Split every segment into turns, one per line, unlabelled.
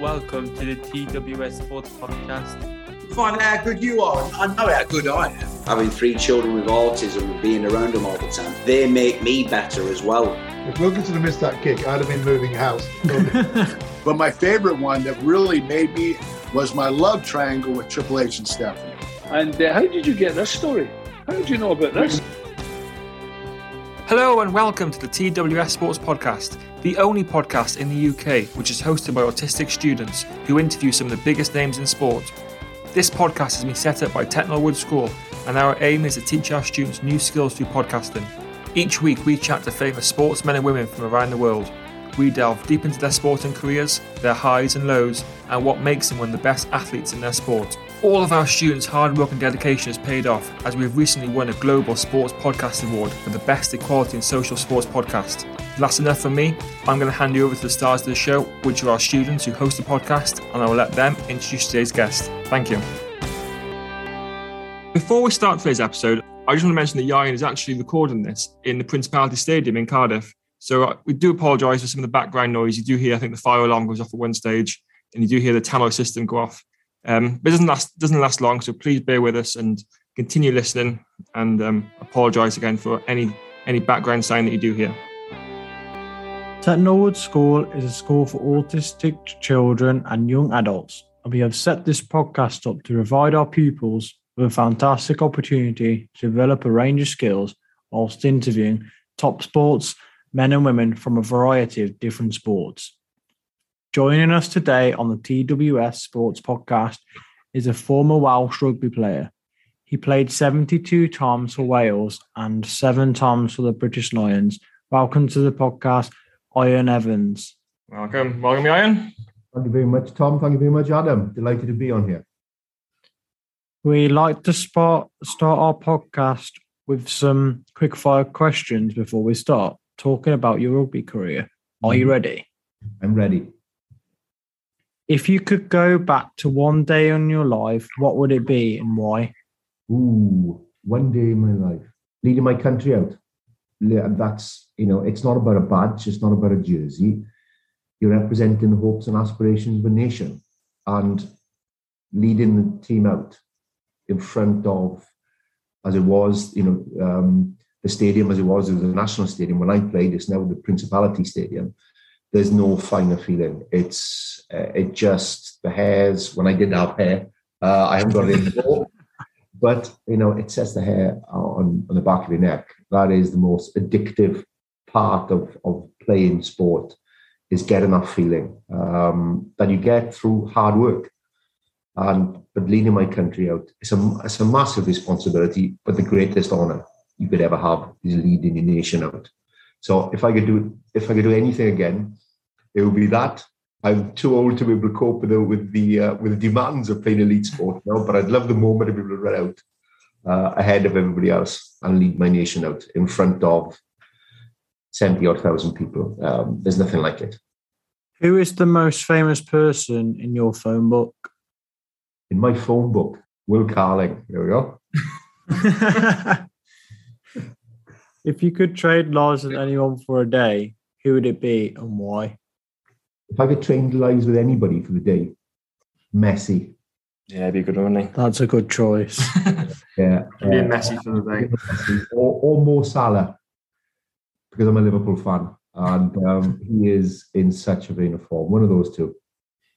Welcome to the TWS Sports Podcast.
Find out how good you are. I know how good I am.
having three children with autism and being around them all the time, they make me better as well.
If Wilkinson had missed that kick, I'd have been moving house.
But my favorite one that really made me was my love triangle with Triple H and Stephanie.
And uh, how did you get this story? How did you know about this?
Hello and welcome to the TWS Sports Podcast, the only podcast in the UK which is hosted by autistic students who interview some of the biggest names in sport. This podcast has been set up by Technol Wood School, and our aim is to teach our students new skills through podcasting. Each week, we chat to famous sportsmen and women from around the world. We delve deep into their sporting careers, their highs and lows, and what makes them one of the best athletes in their sport. All of our students' hard work and dedication has paid off as we've recently won a Global Sports Podcast Award for the best equality and social sports podcast. That's enough from me. I'm going to hand you over to the stars of the show, which are our students who host the podcast, and I will let them introduce today's guest. Thank you. Before we start today's episode, I just want to mention that Ryan is actually recording this in the Principality Stadium in Cardiff. So uh, we do apologise for some of the background noise. You do hear, I think, the fire alarm goes off at one stage, and you do hear the tannoy system go off. Um, but it doesn't last doesn't last long, so please bear with us and continue listening. And um, apologise again for any any background sound that you do hear.
Technowood School is a school for autistic children and young adults, and we have set this podcast up to provide our pupils with a fantastic opportunity to develop a range of skills whilst interviewing top sports men and women from a variety of different sports. Joining us today on the TWS Sports Podcast is a former Welsh rugby player. He played 72 times for Wales and seven times for the British Lions. Welcome to the podcast, Ieuan Evans.
Welcome, welcome, Ieuan.
Thank you very much, Tom. Thank you very much, Adam. Delighted to be on here.
We like to start start our podcast with some quick fire questions before we start talking about your rugby career. Are you mm-hmm. ready?
I'm ready.
If you could go back to one day in your life, what would it be and why?
Ooh, one day in my life, leading my country out. That's, you know, it's not about a badge, it's not about a jersey. You're representing the hopes and aspirations of a nation and leading the team out in front of, as it was, you know, um, the stadium as it was, it was a national stadium. When I played, it's now the Principality Stadium. There's no finer feeling. It's uh, it just the hairs. When I did have hair, uh, I haven't got it anymore. But you know, it sets the hair on, on the back of your neck. That is the most addictive part of, of playing sport is getting that feeling um, that you get through hard work. And but leading my country out, it's a it's a massive responsibility, but the greatest honor you could ever have is leading your nation out. So if I could do if I could do anything again, it will be that. I'm too old to be able to cope with the with the, uh, with the demands of playing elite sport now, but I'd love the moment to be able to run out uh, ahead of everybody else and lead my nation out in front of 70 odd thousand people. Um, there's nothing like it.
Who is the most famous person in your phone book?
In my phone book, Will Carling. There we go.
if you could trade lives with anyone for a day, who would it be and why?
If I could trade lives with anybody for the day, Messi.
Yeah, it'd be a good one,
That's a good choice.
Yeah.
he? Be a
uh,
Messi for the day.
or, or Mo Salah, because I'm a Liverpool fan. And um, he is in such a vein of form. One of those two.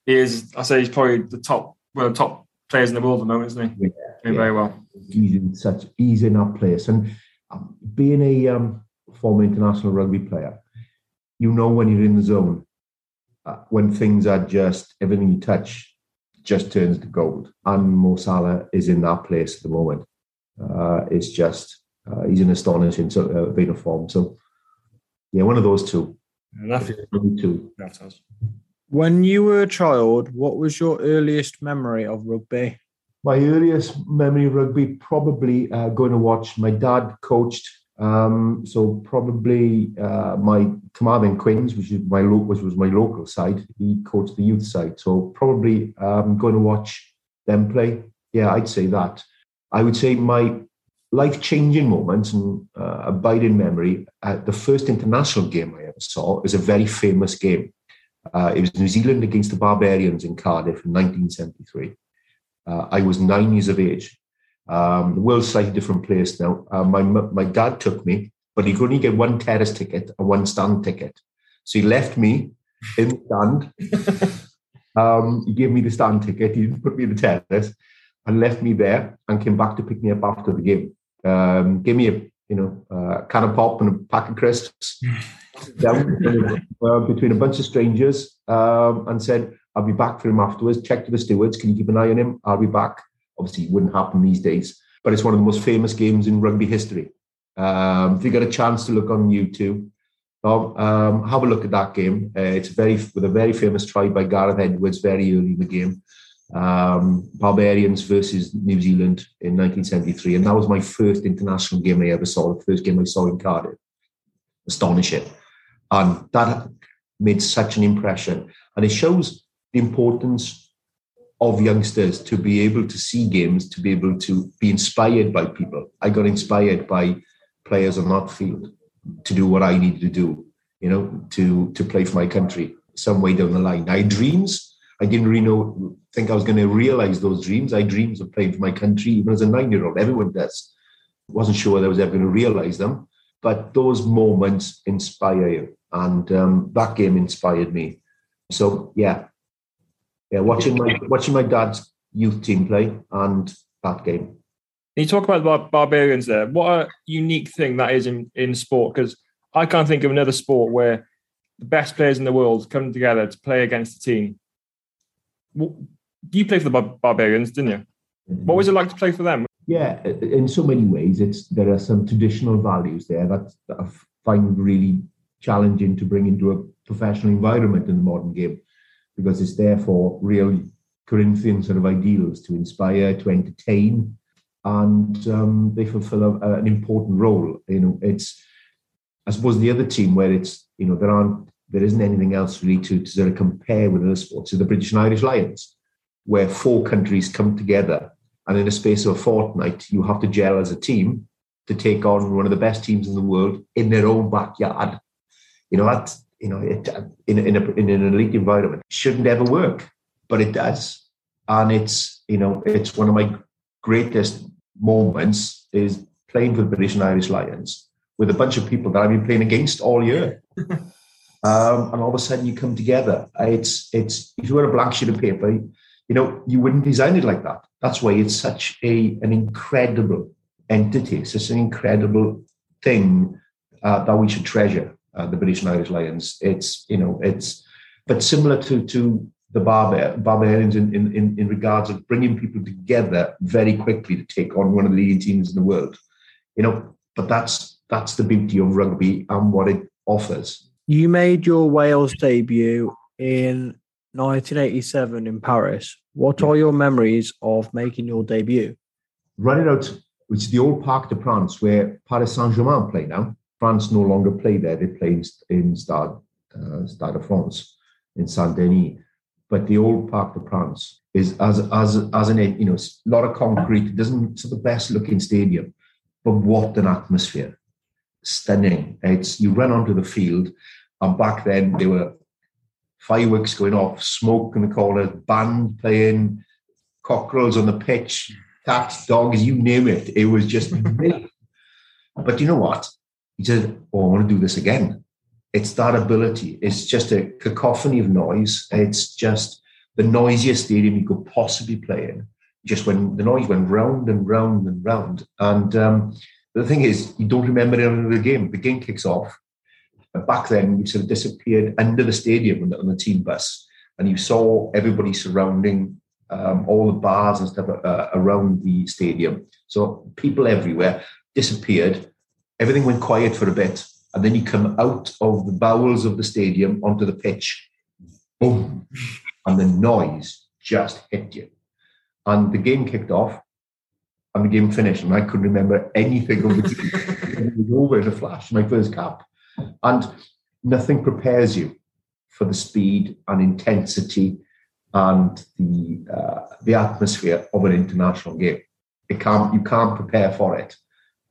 He is, I say he's probably the top, well, the top players in the world at the moment, isn't he?
Yeah,
Doing
yeah.
very well.
He's in such, he's in that place. And um, being a um, former international rugby player, you know when you're in the zone, uh, when things are just, everything you touch just turns to gold. And Mo Salah is in that place at the moment. Uh, it's just, uh, he's in astonishing sort of, vein of form. So, yeah, one of those two.
Enough.
Maybe two.
when you were a child, what was your earliest memory of rugby?
My earliest memory of rugby, probably uh, going to watch. My dad coached, um, so probably uh, my Carmarthen Quins, which is my lo- which was my local side. He coached the youth side, so probably um, going to watch them play. Yeah, I'd say that. I would say my life changing moments and uh, abiding memory. Uh, the first international game I ever saw is a very famous game. Uh, it was New Zealand against the Barbarians in Cardiff in 1973. Uh, I was nine years of age. Um, the world's slightly different place now. Uh, my my dad took me, but he could only get one terrace ticket and one stand ticket. So he left me in the stand. um, he gave me the stand ticket. He didn't put me in the terrace and left me there and came back to pick me up after the game. Um, gave me a you know uh, can of pop and a pack of crisps down uh, between a bunch of strangers um, and said, I'll be back for him afterwards. Check to the stewards. Can you keep an eye on him? I'll be back. Obviously, wouldn't happen these days, but it's one of the most famous games in rugby history. Um, if you get a chance to look on YouTube, um, have a look at that game. Uh, it's very with a very famous try by Gareth Edwards very early in the game. Um, Barbarians versus New Zealand in 1973, and that was my first international game I ever saw. The first game I saw in Cardiff. Astonishing, and that made such an impression. And it shows the importance of youngsters to be able to see games, to be able to be inspired by people. I got inspired by players on that field to do what I needed to do, you know, to to play for my country some way down the line. I dreams. I didn't really know, think I was going to realize those dreams. I dreams of playing for my country even as a nine-year-old. Everyone does. Wasn't sure I was ever going to realize them, but those moments inspire you, and um, that game inspired me. So yeah, yeah, watching my watching my dad's youth team play and that game.
You talk about the barbarians there. What a unique thing that is in, in sport because I can't think of another sport where the best players in the world come together to play against a team. You played for the bar- barbarians, didn't you? What was it like to play for them?
Yeah, in so many ways, it's there are some traditional values there that, that I find really challenging to bring into a professional environment in the modern game because it's therefore real Corinthian sort of ideals to inspire, to entertain, and um, they fulfill a, an important role. You know, it's I suppose the other team where it's you know there aren't there isn't anything else really to, to sort of compare with other sports is the British and Irish Lions, where four countries come together and in a space of a fortnight you have to gel as a team to take on one of the best teams in the world in their own backyard. You know that you know it, in in, a, in an elite environment shouldn't ever work, but it does, and it's you know it's one of my greatest moments is playing for the British and Irish Lions with a bunch of people that I've been playing against all year. um, and all of a sudden you come together. It's it's if you were a blank sheet of paper, you know, you wouldn't design it like that. That's why it's such a an incredible entity. It's just an incredible thing uh, that we should treasure. Uh, the British and Irish Lions. It's you know it's but similar to to the barbar- barbarians in, in in regards of bringing people together very quickly to take on one of the leading teams in the world. You know, but that's that's the beauty of rugby and what it offers.
You made your Wales debut in 1987 in Paris. What are your memories of making your debut?
Running out, which is the old Parc de France where Paris Saint Germain play now. France no longer play there. They play in, in Stade, uh, Stade de France in Saint Denis. But the old Parc de France is as as as an you know a lot of concrete. It doesn't it's the best looking stadium, but what an atmosphere! Stunning. It's you run onto the field, and back then there were fireworks going off, smoke in the corner, band playing, cockerels on the pitch, cats, dogs, you name it. It was just But you know what? He said, Oh, I want to do this again. It's that ability. It's just a cacophony of noise. It's just the noisiest stadium you could possibly play in. Just when the noise went round and round and round. And um, the thing is, you don't remember any of the game. The game kicks off. back then, you sort of disappeared under the stadium on the, on the team bus, and you saw everybody surrounding um, all the bars and stuff uh, around the stadium. So people everywhere disappeared. Everything went quiet for a bit, and then you come out of the bowels of the stadium onto the pitch. Boom, and the noise just hit you. And the game kicked off, and the game finished, and I couldn't remember anything of the game. it was over in a flash. My first cap, and nothing prepares you for the speed and intensity and the uh, the atmosphere of an international game. It can't you can't prepare for it.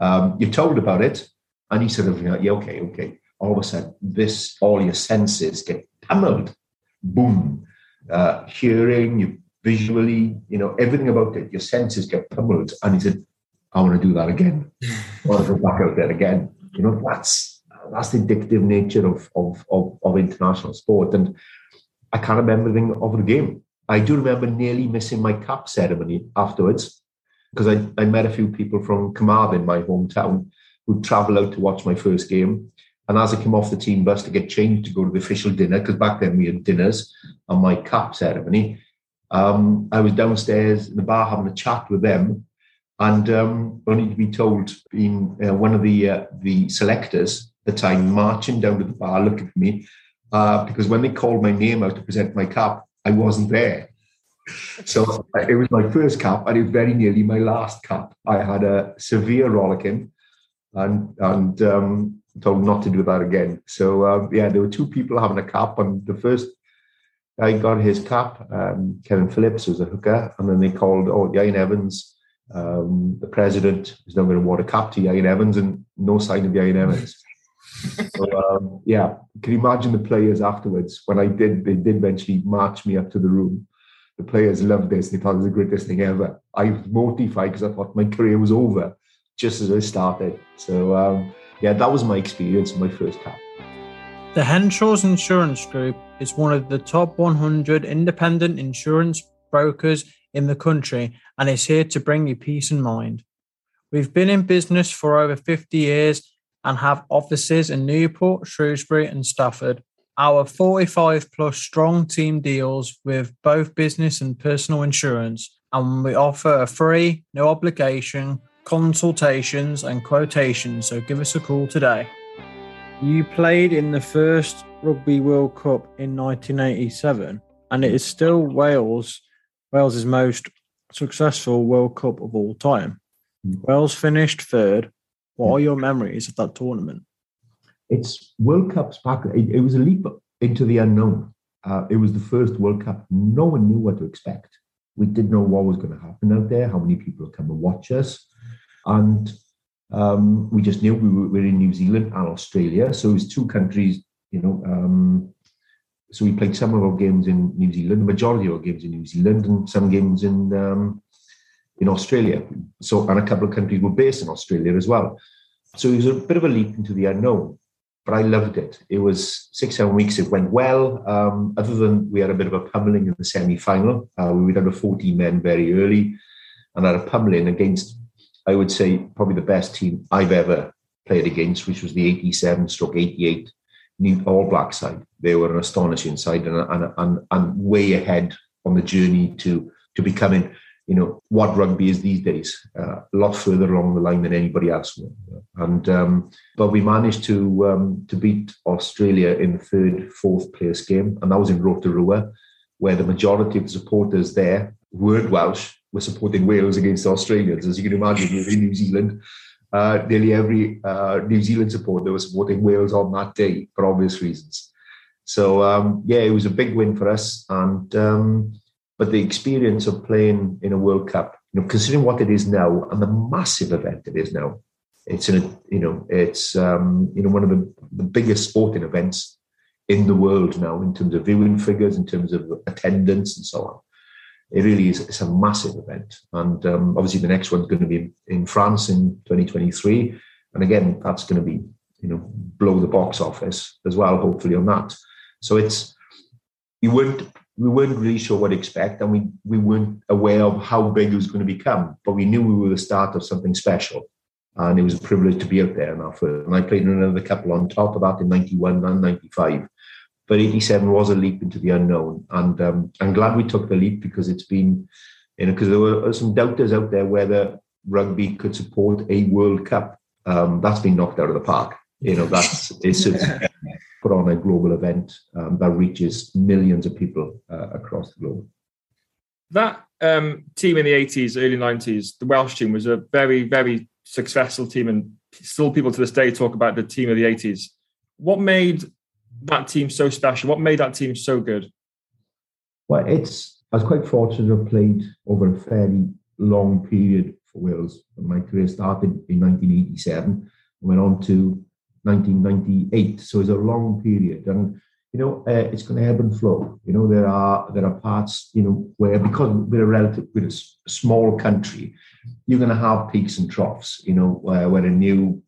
Um, you're told about it, and you sort of you know, yeah okay okay. All of a sudden, this all your senses get pummeled. Boom, uh, hearing, you visually, you know everything about it. Your senses get pummeled, and he said, "I want to do that again. I want to go back out there again." You know that's that's the addictive nature of of of, of international sport and I can't remember anything of the game. I do remember nearly missing my cap ceremony afterwards because I, I met a few people from Carmarthen, my hometown, who'd travel out to watch my first game. And as I came off the team bus to get changed to go to the official dinner, because back then we had dinners on my cap ceremony, um, I was downstairs in the bar having a chat with them, and um, only to be told, being uh, one of the uh, the selectors at the time, marching down to the bar, looking for me, uh, because when they called my name out to present my cap, I wasn't there. So it was my first cap, and it was very nearly my last cap. I had a severe rollicking, and and um, told not to do that again. So um, yeah, there were two people having a cap, and the first guy got his cap. Um, Kevin Phillips was a hooker, and then they called oh Ieuan Evans. Um, the president was now going to award a cap to Ieuan Evans, and no sign of Ieuan Evans so, um, yeah, can you imagine the players afterwards when I did? They did eventually march me up to the room. The players loved this. They thought it was the greatest thing ever. I was mortified because I thought my career was over just as I started. So um, yeah, that was my experience my first cap.
The Henshaws Insurance Group is one of the top 100 independent insurance brokers in the country and is here to bring you peace and mind. We've been in business for over 50 years and have offices in Newport, Shrewsbury, and Stafford. Our 45 plus strong team deals with both business and personal insurance, and we offer a free, no obligation consultations and quotations. So give us a call today. You played in the first Rugby World Cup in 1987, and it is still Wales Wales's most successful World Cup of all time. Hmm. Wales finished third what are your memories of that tournament?
It's World Cups back. It, it was a leap into the unknown. Uh, it was the first World Cup. No one knew what to expect. We didn't know what was going to happen out there, how many people would come and watch us. And um, we just knew we were, we were, in New Zealand and Australia. So it was two countries, you know. Um, so we played some of our games in New Zealand, the majority of our games in New Zealand, and some games in um, in Australia. So, and a couple of countries were based in Australia as well. So it was a bit of a leap into the unknown, but I loved it. It was six, seven weeks. It went well. Um, other than we had a bit of a pummeling in the semi final. Uh, we were to 14 men very early and had a pummeling against, I would say, probably the best team I've ever played against, which was the 87 stroke 88 New All Black side. They were an astonishing side and, and, and, and way ahead on the journey to, to becoming you know what rugby is these days, uh, a lot further along the line than anybody else. And um, but we managed to um, to beat Australia in the third, fourth place game, and that was in Rotorua, where the majority of the supporters there weren't Welsh, were supporting Wales against the Australians. As you can imagine, we were in New Zealand, uh, nearly every uh, New Zealand supporter was supporting Wales on that day for obvious reasons. So um, yeah, it was a big win for us, and um, but the experience of playing in a World Cup, you know, considering what it is now and the massive event it is now, it's you know it's um, you know one of the, the biggest sporting events in the world now in terms of viewing figures, in terms of attendance, and so on. It really is it's a massive event, and um, obviously the next one's going to be in France in 2023, and again that's going to be you know blow the box office as well, hopefully on that. So it's you weren't we weren't really sure what to expect, and we we weren't aware of how big it was going to become. But we knew we were the start of something special, and it was a privilege to be out there. And, and I played in another couple on top of that in '91 and '95. But '87 was a leap into the unknown, and um, I'm glad we took the leap because it's been, you know, because there were some doubters out there whether rugby could support a World Cup. Um, that's been knocked out of the park. You know, that's it's, it's put on a global event um, that reaches millions of people uh, across the globe.
That um, team in the 80s, early 90s, the Welsh team was a very, very successful team, and still people to this day talk about the team of the 80s. What made that team so special? What made that team so good?
Well, it's I was quite fortunate to have played over a fairly long period for Wales. My career started in 1987 went on to 1998. So it's a long period, and you know uh, it's going to ebb and flow. You know there are there are parts you know where because we're a relative we're a small country, you're going to have peaks and troughs. You know where, where a new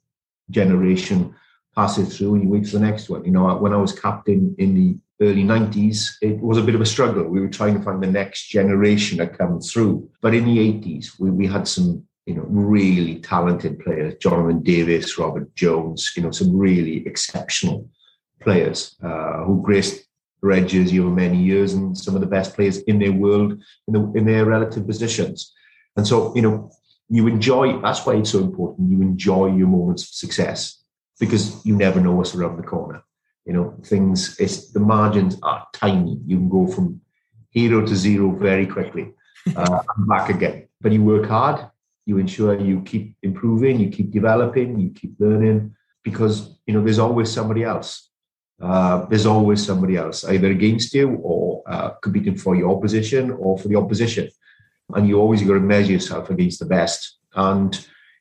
generation passes through and you wait for the next one. You know when I was captain in the early 90s, it was a bit of a struggle. We were trying to find the next generation that come through. But in the 80s, we, we had some you know, really talented players, Jonathan Davies, Robert Jones, you know, some really exceptional players uh, who graced red jersey over many years and some of the best players in their world in, the, in their relative positions. And so, you know, you enjoy, that's why it's so important. You enjoy your moments of success because you never know what's around the corner. You know, things, it's, the margins are tiny. You can go from hero to zero very quickly uh, and back again. But you work hard, you ensure you keep improving, you keep developing, you keep learning, because you know there's always somebody else. Uh, there's always somebody else, either against you or uh, competing for your opposition or for the opposition, and you always got to measure yourself against the best. And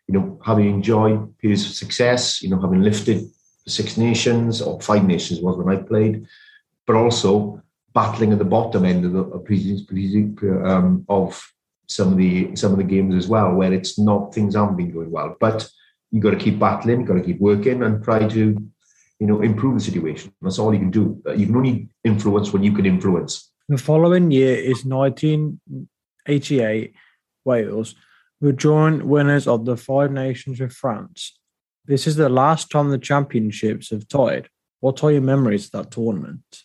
you know, having enjoyed periods of success, you know, having lifted Six Nations or Five Nations was when I played, but also battling at the bottom end of the um, of some of the some of the games as well where it's not things haven't been going well. But you got to keep battling, got to keep working, and try to you know improve the situation. That's all you can do. Uh, you can only influence when you can influence.
The following year is 1988. Wales were joint winners of the Five Nations with France. This is the last time the championships have tied. What are your memories of that tournament?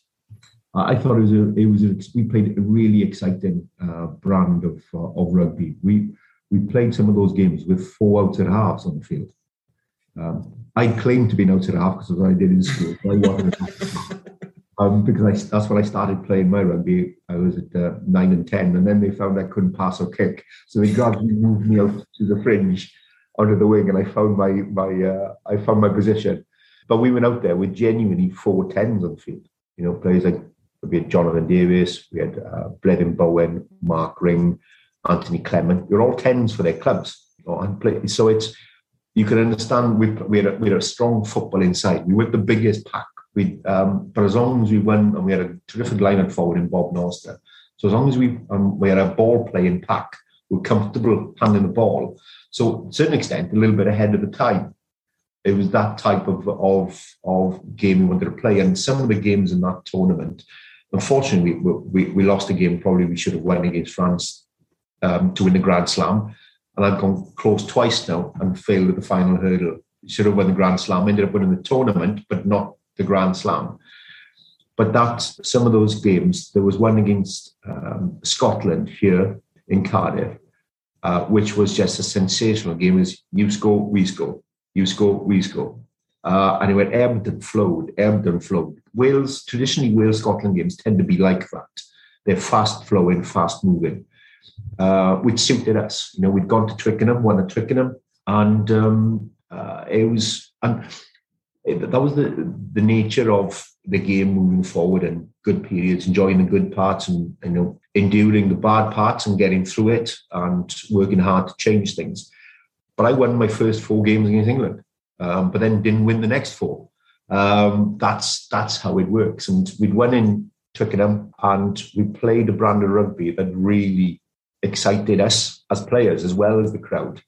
I thought it was a, it was a, we played a really exciting uh, brand of uh, of rugby. We we played some of those games with four outside halves on the field. Um, I claimed to be an outside half because what I did in school. Um, because I, that's when I started playing my rugby. I was at uh, nine and ten, and then they found I couldn't pass or kick, so they gradually moved me out to the fringe, under the wing, and I found my my uh, I found my position. But we went out there with genuinely four tens on the field. You know, players like we had Jonathan Davies, we had uh, Bowen, Mark Ring, Anthony Clement. They're all tens for their clubs. So it's you can understand we we had, a, we had a strong football inside. We weren't the biggest pack, we um, but as long as we won and we had a terrific lineup forward in Bob Norster. So as long as we um, we had a ball playing pack, we we're comfortable handling the ball. So to a certain extent, a little bit ahead of the time. It was that type of of of game we wanted to play, and some of the games in that tournament Unfortunately, we, we, we lost a game probably we should have won against France um, to win the Grand Slam. And I've gone close twice now and failed at the final hurdle. Should have won the Grand Slam, ended up winning the tournament, but not the Grand Slam. But that's some of those games. There was one against um, Scotland here in Cardiff, uh, which was just a sensational game. Was you score, we score, you score, we score. Uh, and it went ebbed and flowed, ebbed and flowed. Wales, traditionally, Wales Scotland games tend to be like that. They're fast flowing, fast moving, uh, which suited us. You know, we'd gone to Twickenham, won at Twickenham, and um, uh, it was and it, that was the the nature of the game moving forward and good periods, enjoying the good parts and you know enduring the bad parts and getting through it and working hard to change things. But I won my first four games against England, um, but then didn't win the next four. Um, that's that's how it works. And we'd won in Twickenham and we played a brand of rugby that really excited us as players as well as the crowd.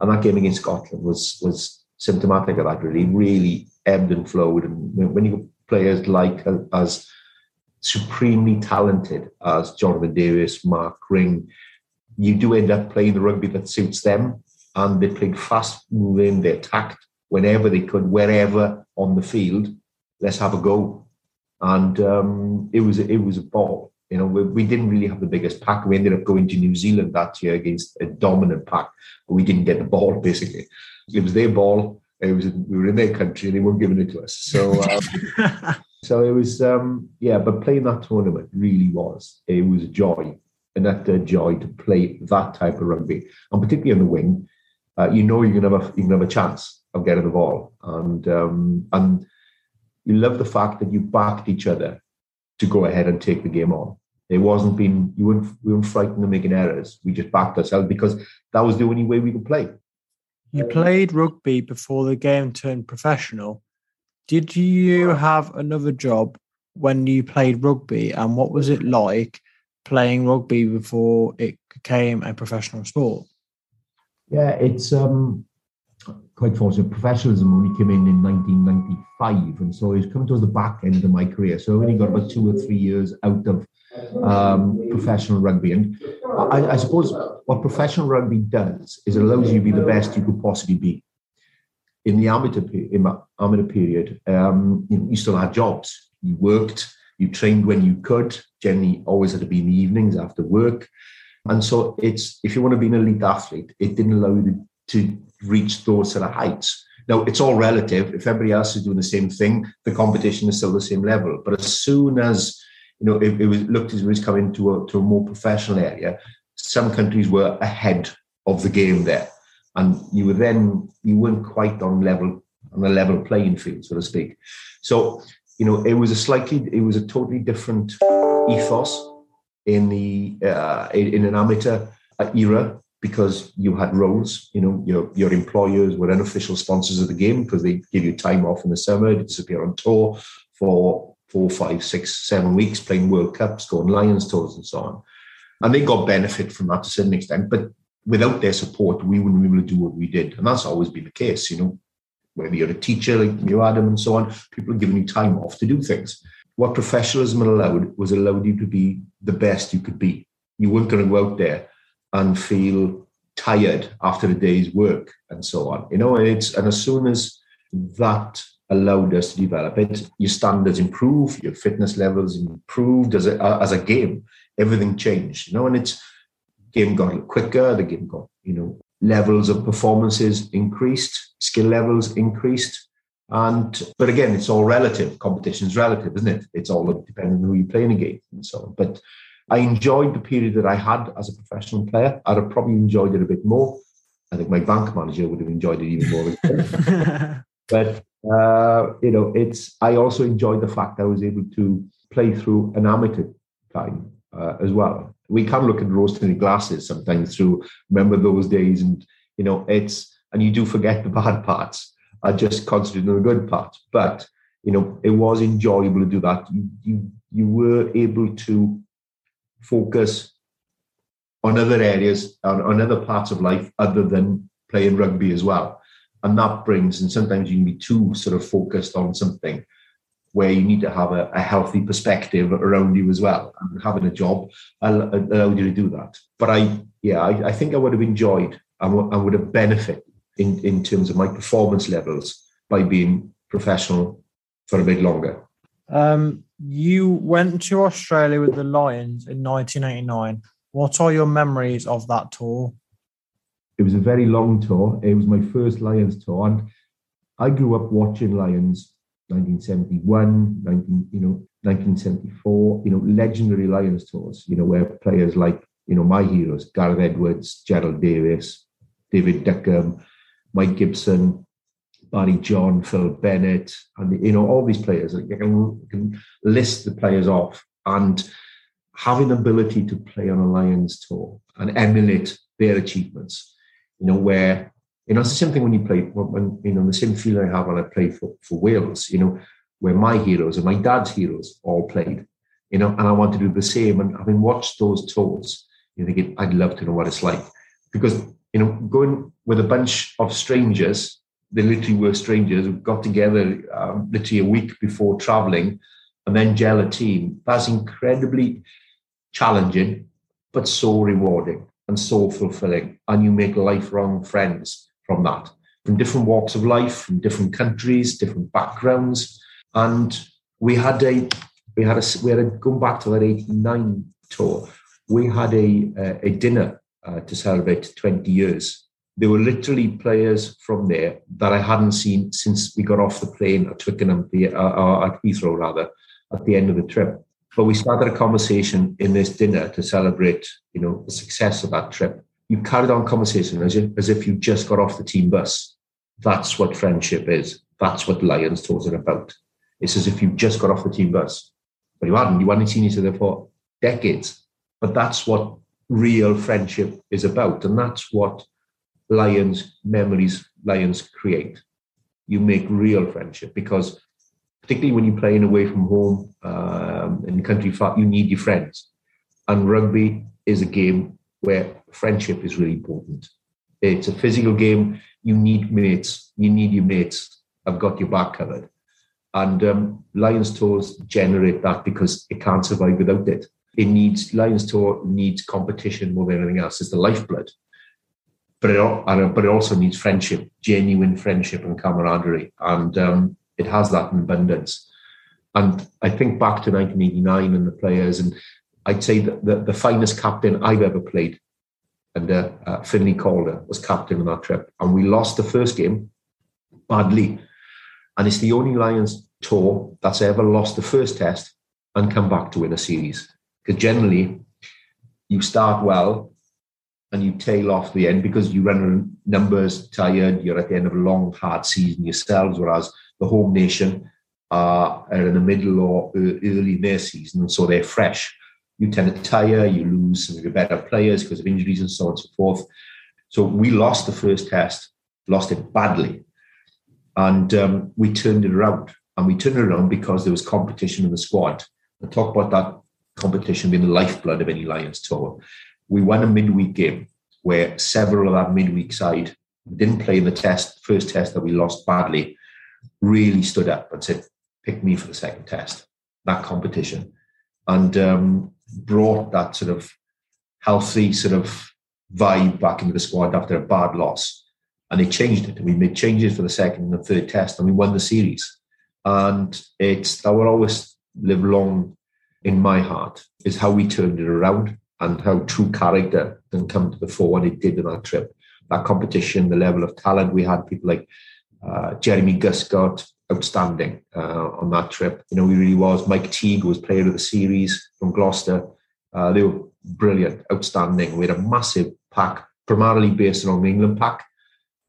And that game against Scotland was was symptomatic of that. Really, really ebbed and flowed. And when you players like uh, as supremely talented as Jonathan Davies, Mark Ring, you do end up playing the rugby that suits them. And they played fast moving, they attacked whenever they could, wherever on the field. Let's have a go. And um, it was it was a ball. You know, we, we, didn't really have the biggest pack. We ended up going to New Zealand that year against a dominant pack, but we didn't get the ball. Basically, it was their ball. It was we were in their country, and they weren't giving it to us. So, um, so it was um, yeah. But playing that tournament really was it was a joy, and that uh, joy to play that type of rugby, and particularly on the wing, uh, you know you're gonna have a, you can have a chance of getting the ball, and um, and you love the fact that you backed each other to go ahead and take the game on. It wasn't being you weren't we weren't frightened of making errors. We just backed ourselves because that was the only way we could play.
You played rugby before the game turned professional. Did you have another job when you played rugby, and what was it like playing rugby before it became a professional sport?
Yeah, it's um, quite fortunate. Professionalism only came in in 1995, and so it's coming towards the back end of my career. So I only got about two or three years out of um, professional rugby. And I, I, suppose what professional rugby does is it allows you to be the best you could possibly be. In the amateur, in amateur period, um, you, you still had jobs. You worked, you trained when you could. Generally, always had to be in the evenings after work. And so it's if you want to be an elite athlete, it didn't allow you to, to reach those sort of heights. Now it's all relative. If everybody else is doing the same thing, the competition is still the same level. But as soon as you know, it, it was looked as it was coming to a, to a more professional area. Some countries were ahead of the game there, and you were then you weren't quite on level on a level playing field, so to speak. So, you know, it was a slightly, it was a totally different ethos in the uh, in an amateur era because you had roles. You know, your your employers were unofficial sponsors of the game because they give you time off in the summer to disappear on tour for four, five, six, seven weeks playing World Cups, going Lions tours, and so on. And they got benefit from that to a certain extent, but without their support, we wouldn't be able to do what we did. And that's always been the case, you know, whether you're a teacher like you, Adam, and so on, people are giving you time off to do things. What professionalism allowed was allowed you to be the best you could be. You weren't going to go out there and feel tired after a day's work and so on. You know, it's and as soon as that allowed us to develop it. Your standards improve, your fitness levels improved as a, as a game. Everything changed, you know, and it's game got quicker. The game got, you know, levels of performances increased, skill levels increased. And but again, it's all relative. Competition is relative, isn't it? It's all depending on who you're playing against and so on. But I enjoyed the period that I had as a professional player. I'd have probably enjoyed it a bit more. I think my bank manager would have enjoyed it even more. but uh, you know, it's. I also enjoyed the fact I was able to play through an amateur time uh, as well. We can look at rose-tinted glasses sometimes through remember those days, and you know, it's and you do forget the bad parts. I just concentrate on the good parts, but you know, it was enjoyable to do that. You you, you were able to focus on other areas, on, on other parts of life other than playing rugby as well. And that brings and sometimes you can be too sort of focused on something where you need to have a, a healthy perspective around you as well. And having a job allowed you to do that. But i yeah i, I think i would have enjoyed and would have benefited in, in terms of my performance levels by being professional for a bit longer.
Um, you went to australia with the lions in 1989 what are your memories of that tour?
It was a very long tour. It was my first Lions tour, and I grew up watching Lions 1971, 19, you know, 1974, you know, legendary Lions tours, you know, where players like, you know, my heroes, Gareth Edwards, Gerald Davies, David Duckham, Mike Gibson, Barry John, Phil Bennett, and you know all these players. You can, can list the players off, and having the ability to play on a Lions tour and emulate their achievements. You know where you know it's the same thing when you play when you know the same feeling I have when I play for for Wales. You know where my heroes and my dad's heroes all played. You know, and I want to do the same. And having watched those tours, you think I'd love to know what it's like because you know going with a bunch of strangers they literally were strangers who got together um, literally a week before traveling and then gel a team. That's incredibly challenging, but so rewarding and so fulfilling. And you make lifelong friends from that, from different walks of life, from different countries, different backgrounds. And we had a, we had a, we had a, going back to that 89 tour, we had a, a, a dinner uh, to celebrate 20 years there were literally players from there that I hadn't seen since we got off the plane at Twickenham, the, uh, uh, at Heathrow rather, at the end of the trip. But we started a conversation in this dinner to celebrate, you know, the success of that trip. You carried on conversation as if, as if you just got off the team bus. That's what friendship is. That's what Lions are about. It's as if you just got off the team bus, but you hadn't. You hadn't seen each other for decades. But that's what real friendship is about, and that's what lions memories lions create. You make real friendship because particularly when you're playing away from home um, in country far you need your friends. And rugby is a game where friendship is really important. It's a physical game. You need mates. You need your mates. I've got your back covered. And um, lions tours generate that because it can't survive without it. It needs lions tour needs competition more than anything else. It's the lifeblood but it, but it also needs friendship, genuine friendship and camaraderie. And um, it has that in abundance. And I think back to 1989 and the players, and I'd say that the, the finest captain I've ever played under uh, Finlay Calder was captain on that trip. And we lost the first game badly. And it's the only Lions tour that's ever lost the first test and come back to win a series. Because generally, you start well and you tail off the end because you run numbers tired. You're at the end of a long, hard season yourselves, whereas the home nation are, are in the middle or early in their season, so they're fresh. You tend to tire, you lose some of your better players because of injuries and so on and so forth. So we lost the first test, lost it badly, and um, we turned it around. And we turned it around because there was competition in the squad. I talk about that competition being the lifeblood of any Lions tour we won a midweek game where several of that midweek side didn't play in the test, first test that we lost badly, really stood up and said, pick me for the second test, that competition. And um, brought that sort of healthy sort of vibe back into the squad after a bad loss. And they changed it. We made changes for the second and the third test and we won the series. And it's that will always live long in my heart is how we turned it around and how true character can come to the fore when it did in that trip. That competition, the level of talent we had, people like uh, Jeremy Guscott, outstanding uh, on that trip. You know, he really was. Mike Teague was player of the series from Gloucester. Uh, they were brilliant, outstanding. We had a massive pack, primarily based on the England pack.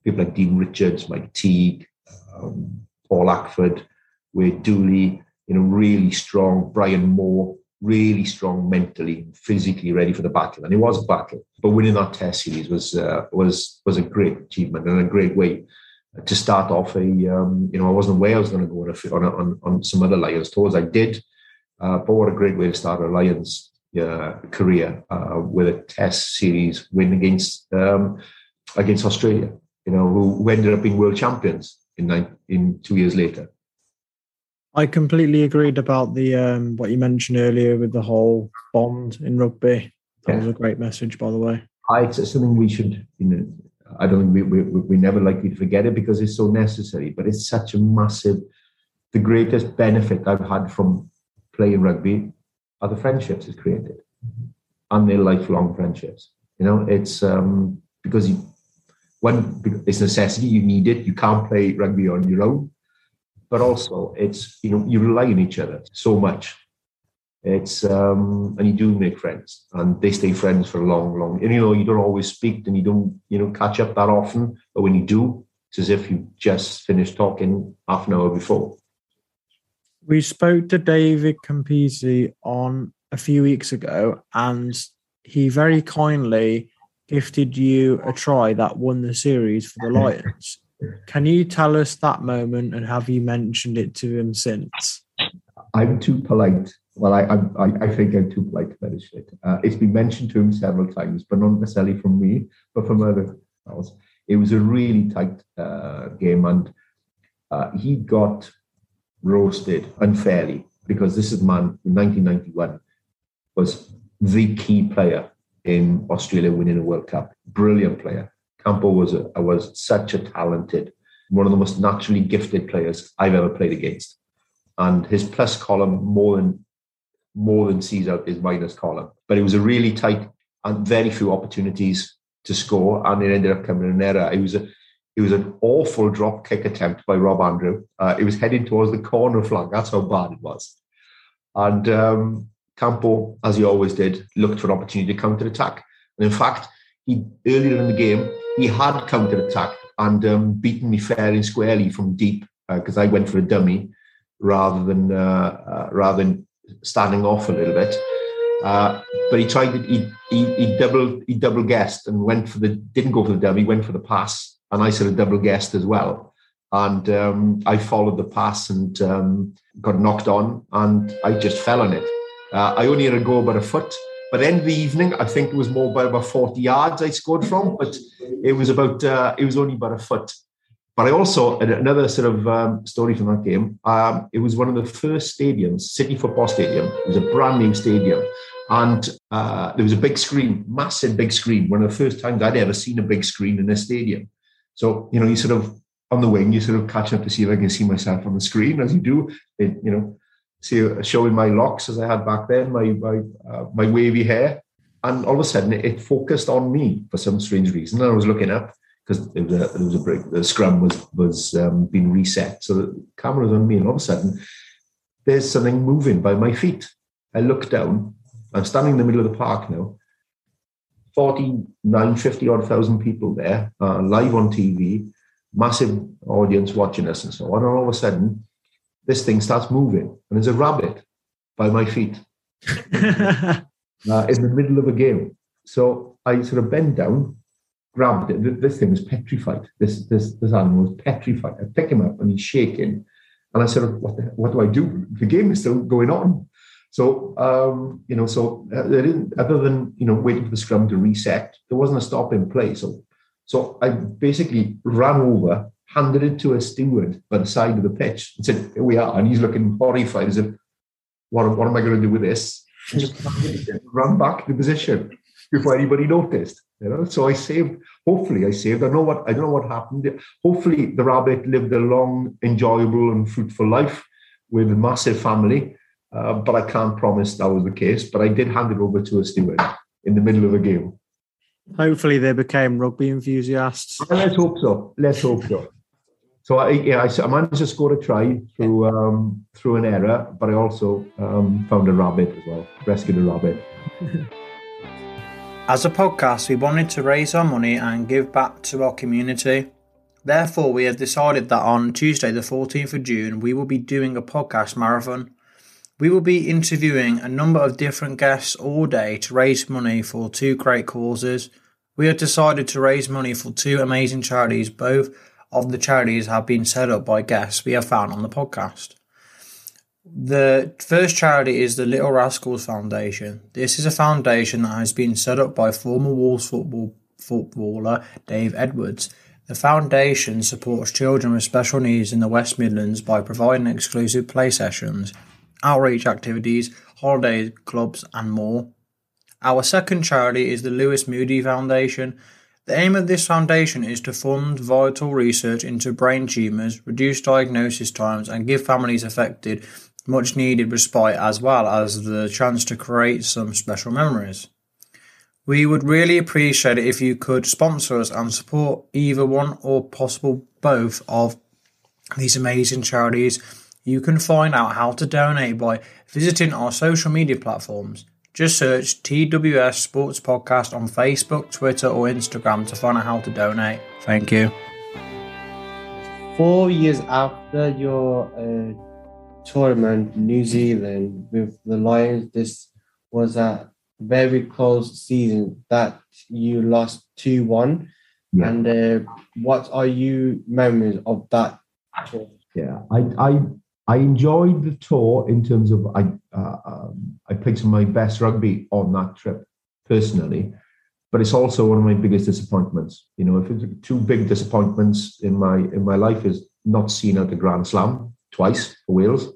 People like Dean Richards, Mike Teague, um, Paul Ackford, Wade Dooley, you know, really strong. Brian Moore, really strong mentally, physically ready for the battle, and it was a battle. But winning that Test series was uh, was was a great achievement and a great way to start off a. Um, you know, I wasn't aware I was going to go on, a, on on some other Lions tours. I did, uh, but what a great way to start a Lions uh, career uh, with a Test series win against um, against Australia. You know, who, who ended up being world champions in nine, in two years later.
I completely agreed about the um, what you mentioned earlier with the whole bond in rugby. That yeah. was a great message, by the way.
I, it's something we should, you know, I don't think we, we, we never likely to forget it because it's so necessary, but it's such a massive, the greatest benefit I've had from playing rugby are the friendships it's created and their lifelong friendships. You know, it's um, because you, one, it's necessity, you need it. You can't play rugby on your own but also it's you know you rely on each other so much it's um and you do make friends and they stay friends for a long long and you know you don't always speak and you don't you know catch up that often but when you do It's as if you just finished talking half an hour before.
We spoke to David Campese on a few weeks ago, and he very kindly gifted you a try that won the series for the Lions. Can you tell us that moment and have you mentioned it to him since?
I'm too polite. Well, I I, I think I'm too polite to mention it. Uh, it's been mentioned to him several times, but not necessarily from me, but from other. It was a really tight uh, game, and uh, he got roasted unfairly because this is man in 1991 was the key player in Australia winning a World Cup. Brilliant player. Campo was a, was such a talented, one of the most naturally gifted players I've ever played against, and his plus column more than more than sees out his minus column. But it was a really tight and very few opportunities to score, and it ended up coming an error. It was a it was an awful drop kick attempt by Rob Andrew. Uh, it was heading towards the corner flag. That's how bad it was. And um, Campo, as he always did, looked for an opportunity to counter attack. And in fact, he earlier in the game he had counter attack and um, beaten me fair and squarely from deep because uh, I went for a dummy rather than uh, uh, rather than standing off a little bit. Uh, but he tried to, He, he, he double he double guessed and went for the didn't go for the dummy. Went for the pass, and I sort of double guessed as well. And um, I followed the pass and um, got knocked on, and I just fell on it. Uh, I only had to go about a foot. But end of the evening, I think it was more by about 40 yards I scored from, but it was about uh, it was only about a foot. But I also another sort of um, story from that game. Um, it was one of the first stadiums, Sydney Football Stadium. It was a brand new stadium, and uh, there was a big screen, massive big screen. One of the first times I'd ever seen a big screen in a stadium. So you know, you sort of on the wing, you sort of catch up to see if I can see myself on the screen, as you do. It, you know, see showing my locks as I had back then, my my uh, my wavy hair, and all of a sudden it focused on me for some strange reason. And I was looking up because there was a, there was a break. The scrum was was um, being reset, so the camera was on me, and all of a sudden, there's something moving by my feet. I look down. I'm standing in the middle of the park now. 49, 50 odd thousand people there, uh, live on TV, massive audience watching us and so on. And all of a sudden, this thing starts moving, and there's a rabbit by my feet uh, in the middle of a game. So I sort of bend down, grabbed it. This thing was petrified. This this this animal was petrified. I pick him up and he's shaking, and I said, "What the, what do I do? The game is still going on." So um, you know, so uh, other than you know waiting for the scrum to reset, there wasn't a stop in play. So so I basically ran over, handed it to a steward by the side of the pitch, and said, "Here we are." And he's looking horrified as if, "What what am I going to do with this?" And just ran back to the position before anybody noticed. You know, so I saved. Hopefully, I saved. I know what I don't know what happened. Hopefully, the rabbit lived a long, enjoyable, and fruitful life with a massive family. Uh, but I can't promise that was the case. But I did hand it over to a steward in the middle of a game.
Hopefully, they became rugby enthusiasts.
Let's hope so. Let's hope so. So I, yeah, I, managed to score a try through um, through an error, but I also um, found a rabbit as well, rescued a rabbit.
As a podcast, we wanted to raise our money and give back to our community. Therefore, we have decided that on Tuesday, the 14th of June, we will be doing a podcast marathon. We will be interviewing a number of different guests all day to raise money for two great causes. We have decided to raise money for two amazing charities. Both of the charities have been set up by guests we have found on the podcast. The first charity is the Little Rascals Foundation. This is a foundation that has been set up by former Wolves football footballer Dave Edwards. The foundation supports children with special needs in the West Midlands by providing exclusive play sessions, outreach activities, holiday clubs, and more. Our second charity is the Lewis Moody Foundation. The aim of this foundation is to fund vital research into brain tumours, reduce diagnosis times, and give families affected much needed respite as well as the chance to create some special memories. We would really appreciate it if you could sponsor us and support either one or possible both of these amazing charities. You can find out how to donate by visiting our social media platforms. Just search TWS Sports Podcast on Facebook, Twitter, or Instagram to find out how to donate. Thank you.
four years after your uh, tournament, New Zealand with the Lions, this was a very close season that you lost 2 1.
Yeah.
And uh, what are your memories of that tour?
Yeah, I I I enjoyed the tour in terms of I uh, um, I played some of my best rugby on that trip personally, but it's also one of my biggest disappointments. You know, if it's two big disappointments in my in my life is not seeing out the Grand Slam twice for Wales.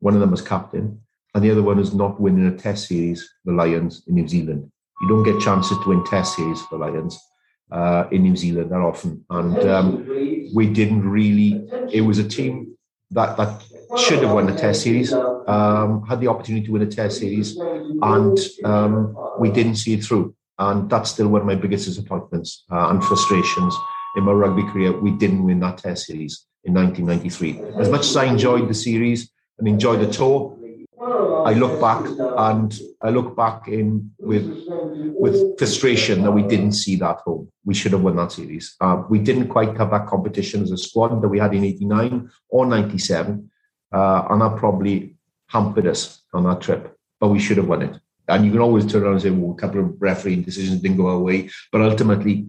One of them as captain, and the other one is not winning a Test series for Lions in New Zealand. You don't get chances to win Test series for Lions uh, in New Zealand that often, and um, we didn't really. It was a team that that should have won the Test series, um, had the opportunity to win a Test series, and um, we didn't see it through. And that's still one of my biggest disappointments uh, and frustrations in my rugby career. We didn't win that Test series in 1993. As much as I enjoyed the series and enjoyed the tour, I look back and I look back in with with frustration that we didn't see that home. We should have won that series. Uh, we didn't quite have that competition as a squad that we had in '89 or '97, uh, that probably hampered us on that trip. But we should have won it. And you can always turn around and say, "Well, a couple of refereeing decisions didn't go our way," but ultimately,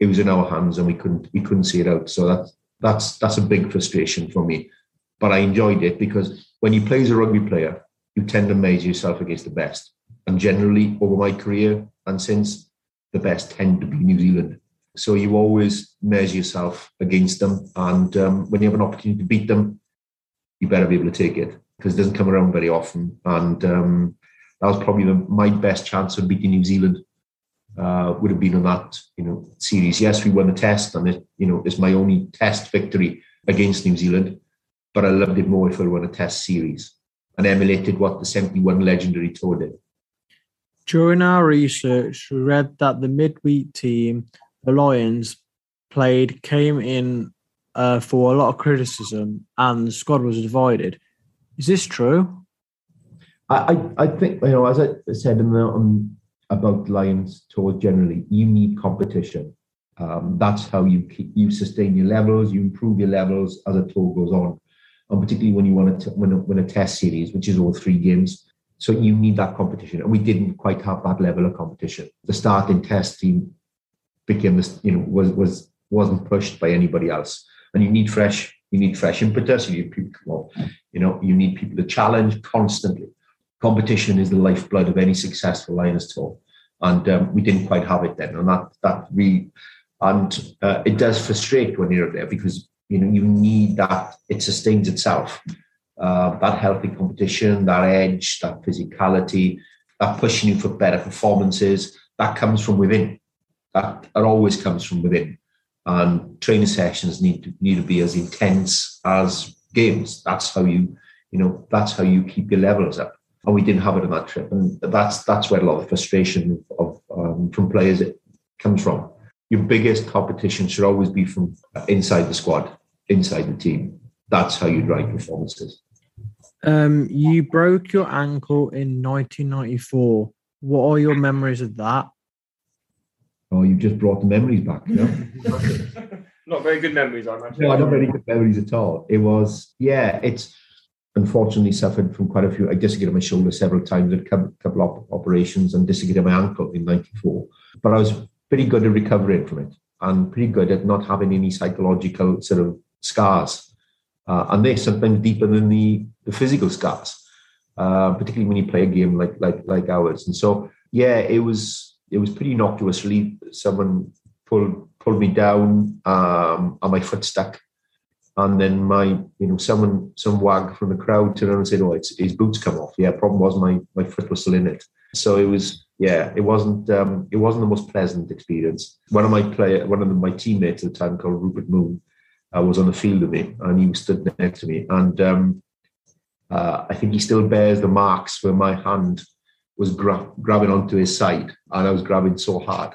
it was in our hands, and we couldn't we couldn't see it out. So that's that's that's a big frustration for me. But I enjoyed it because when you play as a rugby player, you tend to measure yourself against the best. And generally, over my career and since, the best tend to be New Zealand. So you always measure yourself against them. And um, when you have an opportunity to beat them, you better be able to take it because it doesn't come around very often. And um, that was probably my best chance of beating New Zealand. Uh, would have been on that, you know, series. Yes, we won the test, and it, you know, it's my only test victory against New Zealand. But I loved it more if I won a test series and emulated what the 71 legendary tour did.
During our research, we read that the midweek team, the Lions, played came in uh, for a lot of criticism and the squad was divided. Is this true?
I, I, think, you know, as I said in the, um, about Lions tour generally, you need competition. Um, that's how you keep, you sustain your levels, you improve your levels as a tour goes on and particularly when you want to win a, win a test series, which is all three games. So you need that competition, and we didn't quite have that level of competition. The starting test team became this, you know, was was wasn't pushed by anybody else, and you need fresh, you need fresh impetus. You need people you know, you need people to challenge constantly. Competition is the lifeblood of any successful Lions tour, and um, we didn't quite have it then, and that that we, and uh, it does frustrate when you're there because you know you need that it sustains itself uh, that healthy competition that edge that physicality that pushing you for better performances that comes from within that, that always comes from within and training sessions need to need to be as intense as games that's how you you know that's how you keep your levels up and we didn't have it on that trip and that's that's where a lot of frustration of um, from players comes from your biggest competition should always be from inside the squad, inside the team. That's how you drive performances.
Um, you broke your ankle in 1994. What are your memories of that?
Oh, you've just brought the memories back. Yeah?
not very good memories, I imagine.
No, not very good memories at all. It was, yeah, it's unfortunately suffered from quite a few. I dislocated my shoulder several times, a couple, couple of operations, and dislocated my ankle in '94. But I was pretty good at recovering from it and pretty good at not having any psychological sort of scars. Uh, and they're sometimes deeper than the, the physical scars, uh, particularly when you play a game like like like ours. And so, yeah, it was it was pretty innocuous. Really, someone pulled pulled me down, um, and my foot stuck. And then my, you know, someone, some wag from the crowd turned around and said, "Oh, it's his boots come off." Yeah, problem was my my foot was still in it. So it was yeah, it wasn't um, it wasn't the most pleasant experience. One of my player, one of my teammates at the time, called Rupert Moon, uh, was on the field with me, and he stood next to me, and um, uh, I think he still bears the marks where my hand was gra- grabbing onto his side, and I was grabbing so hard.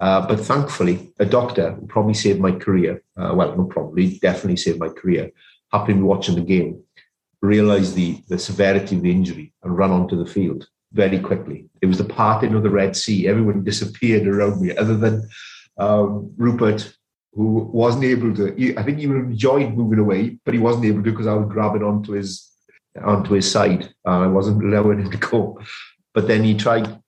Uh, but thankfully, a doctor probably saved my career. Uh, well, not probably, definitely saved my career. Happened to be watching the game, realised the the severity of the injury, and ran onto the field very quickly. It was the parting of the Red Sea. Everyone disappeared around me, other than um, Rupert who wasn't able to. He, I think he enjoyed moving away, but he wasn't able to because I was grabbing onto his onto his side. Uh, I wasn't allowing him to go. But then he tried.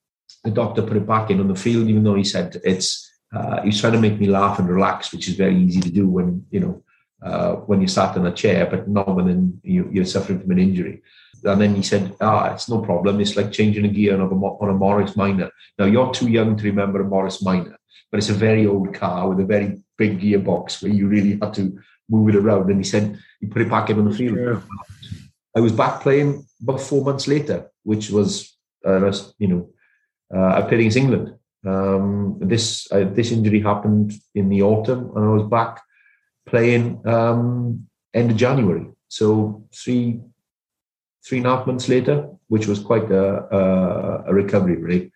The doctor put it back in on the field, even though he said it's. Uh, he's trying to make me laugh and relax, which is very easy to do when you know uh, when you sat in a chair, but not when you, you're suffering from an injury. And then he said, "Ah, it's no problem. It's like changing a gear on a, on a Morris Minor. Now you're too young to remember a Morris Minor, but it's a very old car with a very big gearbox where you really had to move it around." And he said he put it back in on the field. True. I was back playing about four months later, which was, uh, you know, uh, I England. Um, this uh, this injury happened in the autumn, and I was back playing um, end of January. So three three and a half months later, which was quite a, a, a recovery, really.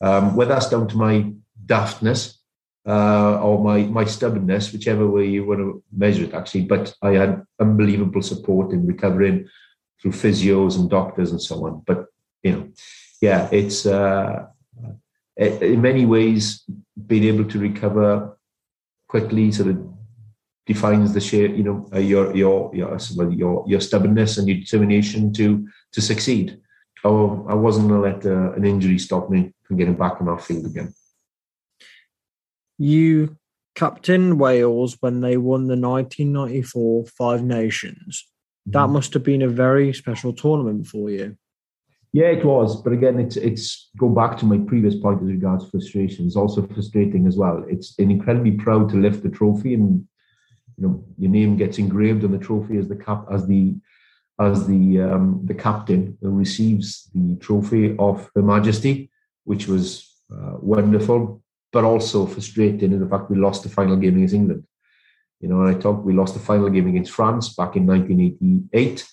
Um, whether that's down to my daftness uh, or my my stubbornness, whichever way you want to measure it, actually. But I had unbelievable support in recovering through physios and doctors and so on. But you know, yeah, it's uh, in many ways being able to recover quickly sort of defines the shape, you know, uh, your your your your your stubbornness and your determination to to succeed. Oh, I wasn't going to let uh, an injury stop me from getting back on our field again.
You captained Wales when they won the 1994 Five Nations. That mm-hmm. must have been a very special tournament for you.
Yeah, it was. But again, it's it's go back to my previous point as regards frustration. It's also frustrating as well. It's an incredibly proud to lift the trophy and you know your name gets engraved on the trophy as the cap as the as the um, the captain who receives the trophy of Her Majesty, which was uh, wonderful, but also frustrating in the fact we lost the final game against England. You know, I talked we lost the final game against France back in 1988,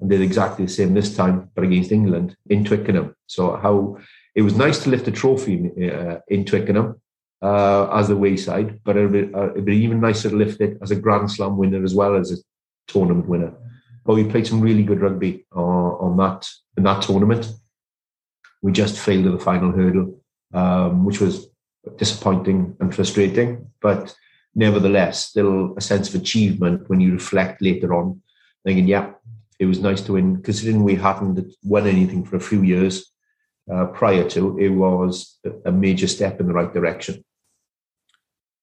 and did exactly the same this time, but against England in Twickenham. So how it was nice to lift the trophy uh, in Twickenham, uh, as the wayside, but it'd be, uh, it'd be, even nicer to lift it as a Grand Slam winner as well as a tournament winner. But we played some really good rugby uh, on that in that tournament. We just failed at the final hurdle, um, which was disappointing and frustrating, but nevertheless, still a sense of achievement when you reflect later on, thinking, yeah, it was nice to win, considering we hadn't won anything for a few years uh, prior to, it was a major step in the right direction.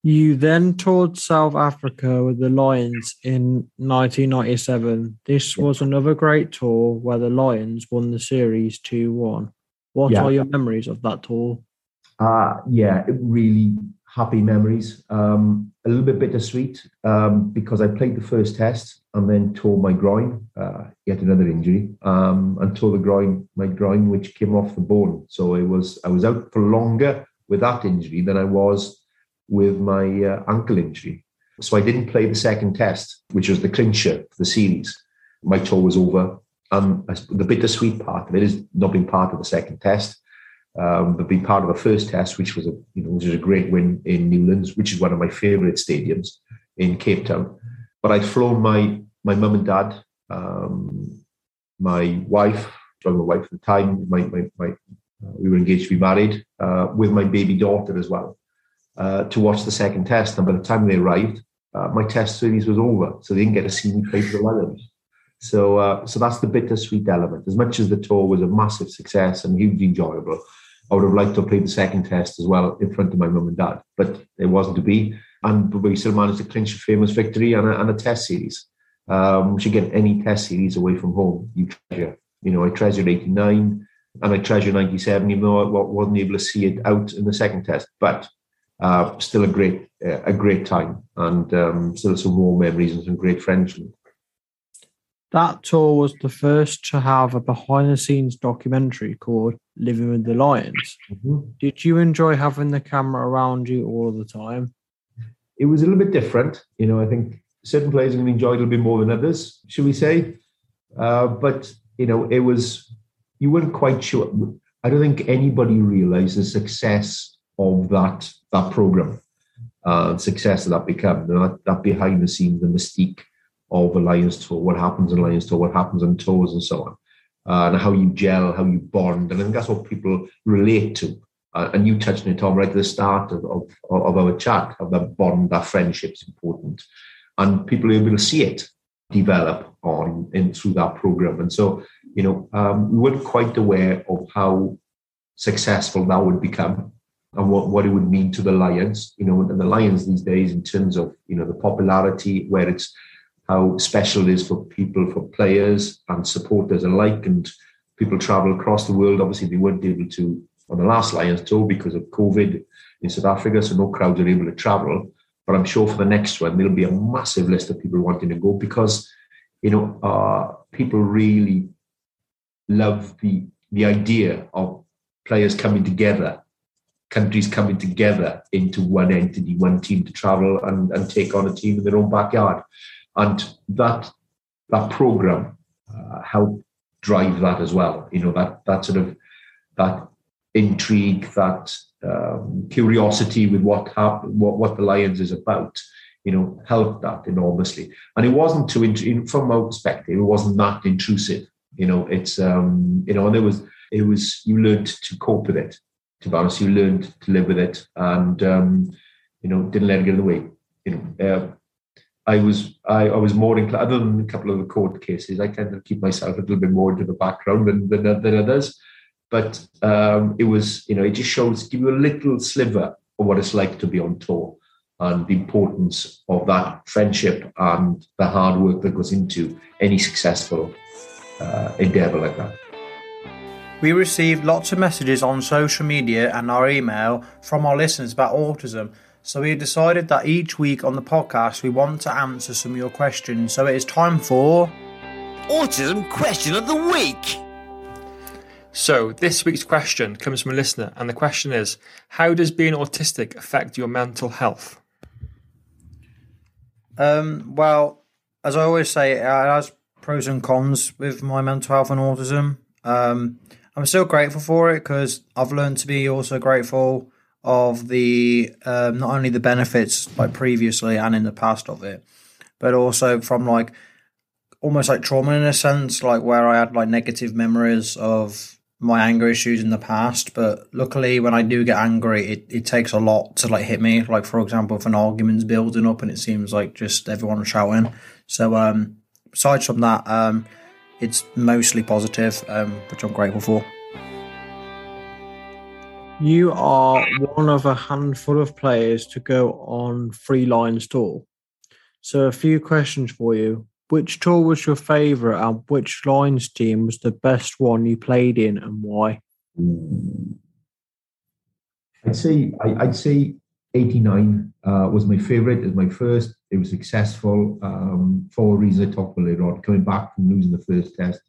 You then toured South Africa with the Lions in 1997. This was another great tour where the Lions won the series 2 1. What yeah. are your memories of that tour?
Uh, yeah, it really happy memories. Um, a little bit bittersweet um, because I played the first test and then tore my groin, uh, yet another injury, um, and tore the groin, my groin, which came off the bone. So it was I was out for longer with that injury than I was with my uh, ankle injury. So I didn't play the second test, which was the clincher for the series. My tour was over. And the bittersweet part of it is not being part of the second test, um, but being part of the first test, which was a you know which was a great win in Newlands, which is one of my favourite stadiums in Cape Town. But I'd flown my my mum and dad, um, my wife, my wife at the time, my my, my uh, we were engaged to be married, uh, with my baby daughter as well uh, to watch the second test. And by the time they arrived, uh, my test series was over, so they didn't get to see me play for the Lions. So, uh, so that's the bittersweet element. As much as the tour was a massive success and hugely enjoyable, I would have liked to have played the second test as well in front of my mum and dad, but it wasn't to be. And we still managed to clinch a famous victory and a, and a test series. Um, which again, any test series away from home, you treasure. You know, I treasured 89 and I treasure 97, even though I wasn't able to see it out in the second test. But uh, still a great a great time and um, still some warm memories and some great friends.
That tour was the first to have a behind the scenes documentary called Living with the Lions. Mm-hmm. Did you enjoy having the camera around you all the time?
It was a little bit different. You know, I think certain players are going to enjoy it a little bit more than others, should we say? Uh, but, you know, it was, you weren't quite sure. I don't think anybody realized the success of that that program uh, success that that became. that, that behind the scenes, the mystique of a Lions tour, what happens in Lions tour, what happens on tours, and so on, uh, and how you gel, how you bond, and I think that's what people relate to. uh, and you touched on it, Tom, right at the start of, of, of our chat, of the bond, that friendship is important. And people are able to see it develop on in through that program. And so, you know, um, we weren't quite aware of how successful that would become and what, what it would mean to the Lions, you know, and the Lions these days in terms of, you know, the popularity, where it's how special it is for people, for players and supporters alike. And people travel across the world. Obviously, they weren't able to on the last Lions tour because of COVID in South Africa, so no crowds are able to travel. But I'm sure for the next one, there'll be a massive list of people wanting to go because, you know, uh, people really love the the idea of players coming together, countries coming together into one entity, one team to travel and, and take on a team in their own backyard. And that that program uh, helped drive that as well. You know, that that sort of that intrigue, that um, curiosity with what happened, what, what the Lions is about, you know, helped that enormously. And it wasn't too, from our perspective, it wasn't that intrusive. You know, it's, um, you know, and it was, it was, you learned to cope with it. To be honest, you learned to live with it and, um, you know, didn't let it get in the way. You know, uh, I was I, I was more inclined, other than a couple of the court cases, I tend to keep myself a little bit more into the background than than, than others. But um, it was, you know, it just shows, give you a little sliver of what it's like to be on tour and the importance of that friendship and the hard work that goes into any successful uh, endeavor like that.
We received lots of messages on social media and our email from our listeners about autism. So we decided that each week on the podcast we want to answer some of your questions. So it is time for
Autism Question of the Week.
So, this week's question comes from a listener, and the question is How does being autistic affect your mental health?
Um, well, as I always say, it has pros and cons with my mental health and autism. Um, I'm still grateful for it because I've learned to be also grateful of the um, not only the benefits like previously and in the past of it, but also from like almost like trauma in a sense, like where I had like negative memories of my anger issues in the past, but luckily when I do get angry, it, it takes a lot to like hit me. Like for example, if an argument's building up and it seems like just everyone shouting. So um aside from that, um it's mostly positive, um, which I'm grateful for.
You are one of a handful of players to go on Three Lions tour. So a few questions for you. Which tour was your favourite and which Lions team was the best one you played in and why?
I'd say I, would say 89 uh, was my favourite. It was my first. It was successful um, for reasons I talked about later on. Coming back from losing the first test